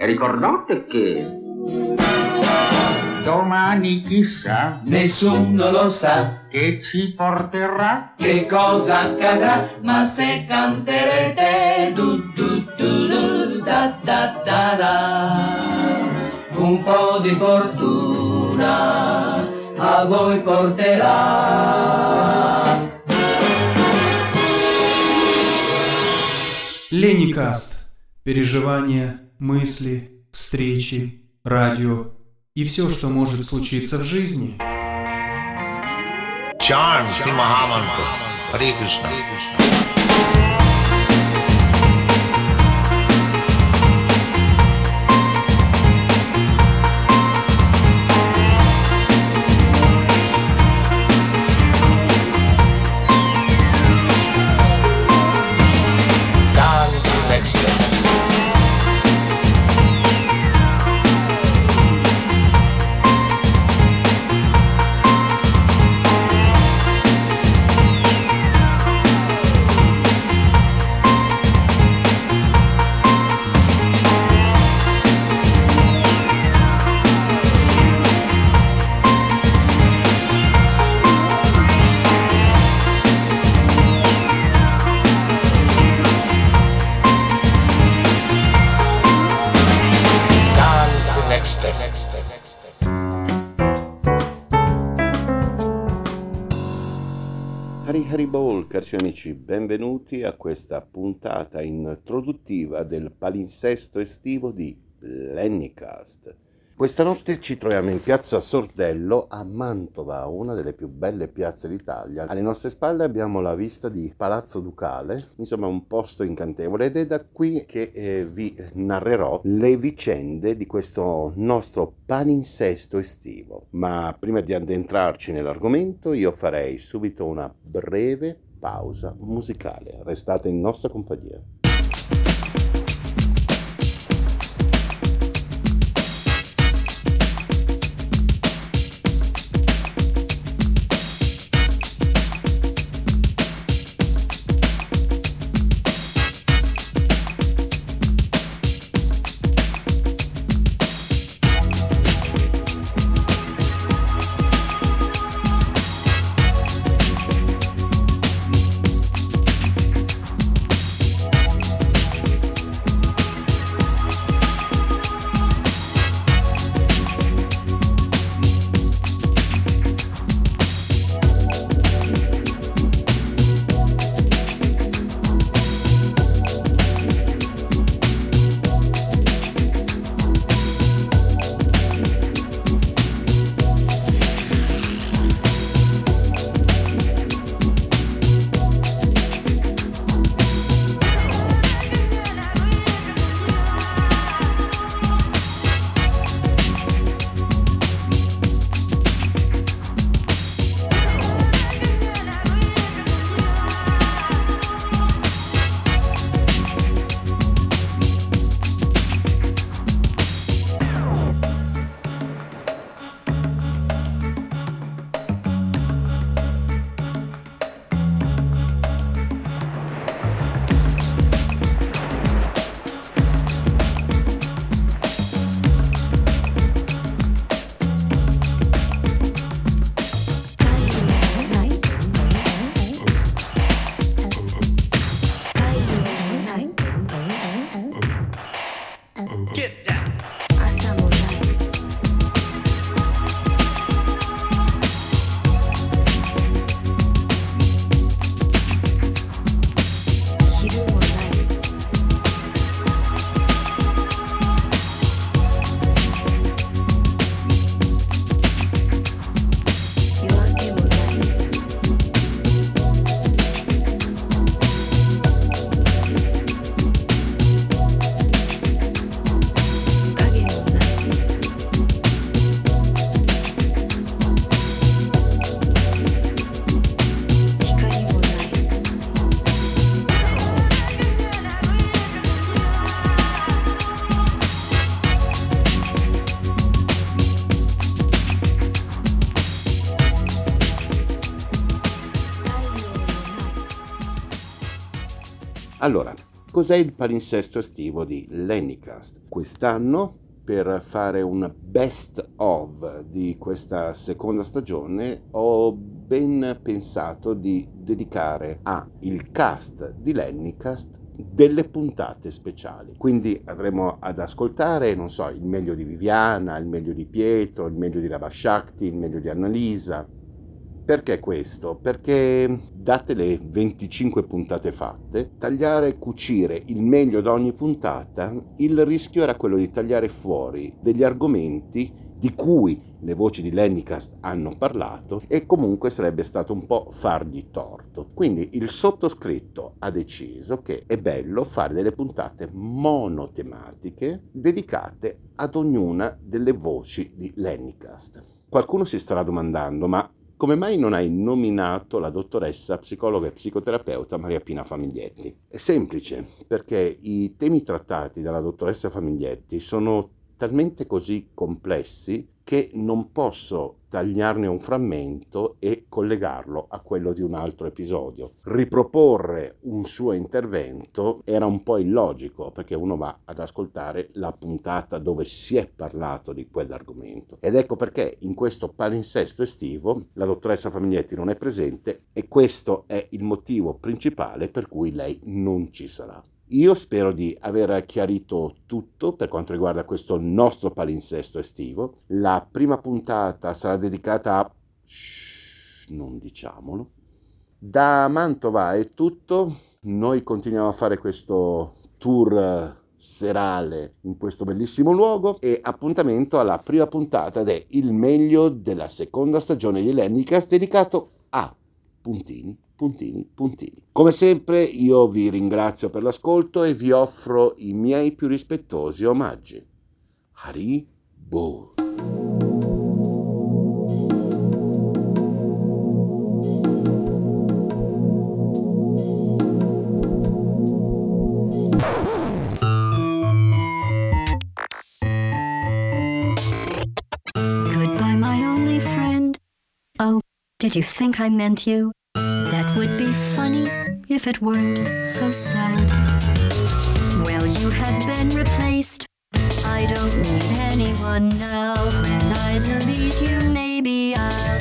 E ricordate che... Domani chissà, nessuno lo sa, che ci porterà, che cosa accadrà, ma se canterete du du du du da da da da, un po' di fortuna a voi porterà. Леникаст. Переживания, мысли, встречи, радио и все, что может случиться в жизни. Charms, Mahamantra. Hare Krishna. Hari Hari Ball, cari amici, benvenuti a questa puntata introduttiva del palinsesto estivo di Lennycast. Questa notte ci troviamo in piazza Sordello a Mantova, una delle più belle piazze d'Italia. Alle nostre spalle abbiamo la vista di Palazzo Ducale, insomma un posto incantevole ed è da qui che eh, vi narrerò le vicende di questo nostro palinsesto estivo. Ma prima di addentrarci nell'argomento io farei subito una breve pausa musicale. Restate in nostra compagnia. Allora, Cos'è il palinsesto estivo di Lennycast? Quest'anno per fare un best of di questa seconda stagione ho ben pensato di dedicare a il cast di Lennycast delle puntate speciali. Quindi andremo ad ascoltare, non so, il meglio di Viviana, il meglio di Pietro, il meglio di Rabashakti, il meglio di Annalisa. Perché questo? Perché date le 25 puntate fatte, tagliare e cucire il meglio da ogni puntata, il rischio era quello di tagliare fuori degli argomenti di cui le voci di Lennycast hanno parlato e comunque sarebbe stato un po' fargli torto. Quindi il sottoscritto ha deciso che è bello fare delle puntate monotematiche dedicate ad ognuna delle voci di Lennycast. Qualcuno si starà domandando, ma come mai non hai nominato la dottoressa psicologa e psicoterapeuta Maria Pina Famiglietti? È semplice, perché i temi trattati dalla dottoressa Famiglietti sono talmente così complessi che non posso tagliarne un frammento e collegarlo a quello di un altro episodio. Riproporre un suo intervento era un po' illogico perché uno va ad ascoltare la puntata dove si è parlato di quell'argomento. Ed ecco perché in questo palinsesto estivo la dottoressa Famiglietti non è presente e questo è il motivo principale per cui lei non ci sarà. Io spero di aver chiarito tutto per quanto riguarda questo nostro palinsesto estivo. La prima puntata sarà dedicata a... Shh, non diciamolo. Da Mantova è tutto. Noi continuiamo a fare questo tour serale in questo bellissimo luogo e appuntamento alla prima puntata è il meglio della seconda stagione di Ellenicast dedicato a puntini puntini, puntini. Come sempre io vi ringrazio per l'ascolto e vi offro i miei più rispettosi omaggi. Hari Bol. Oh, did you think I meant you? Be funny if it weren't so sad. Well, you have been replaced. I don't need anyone now. When I delete you, maybe I'll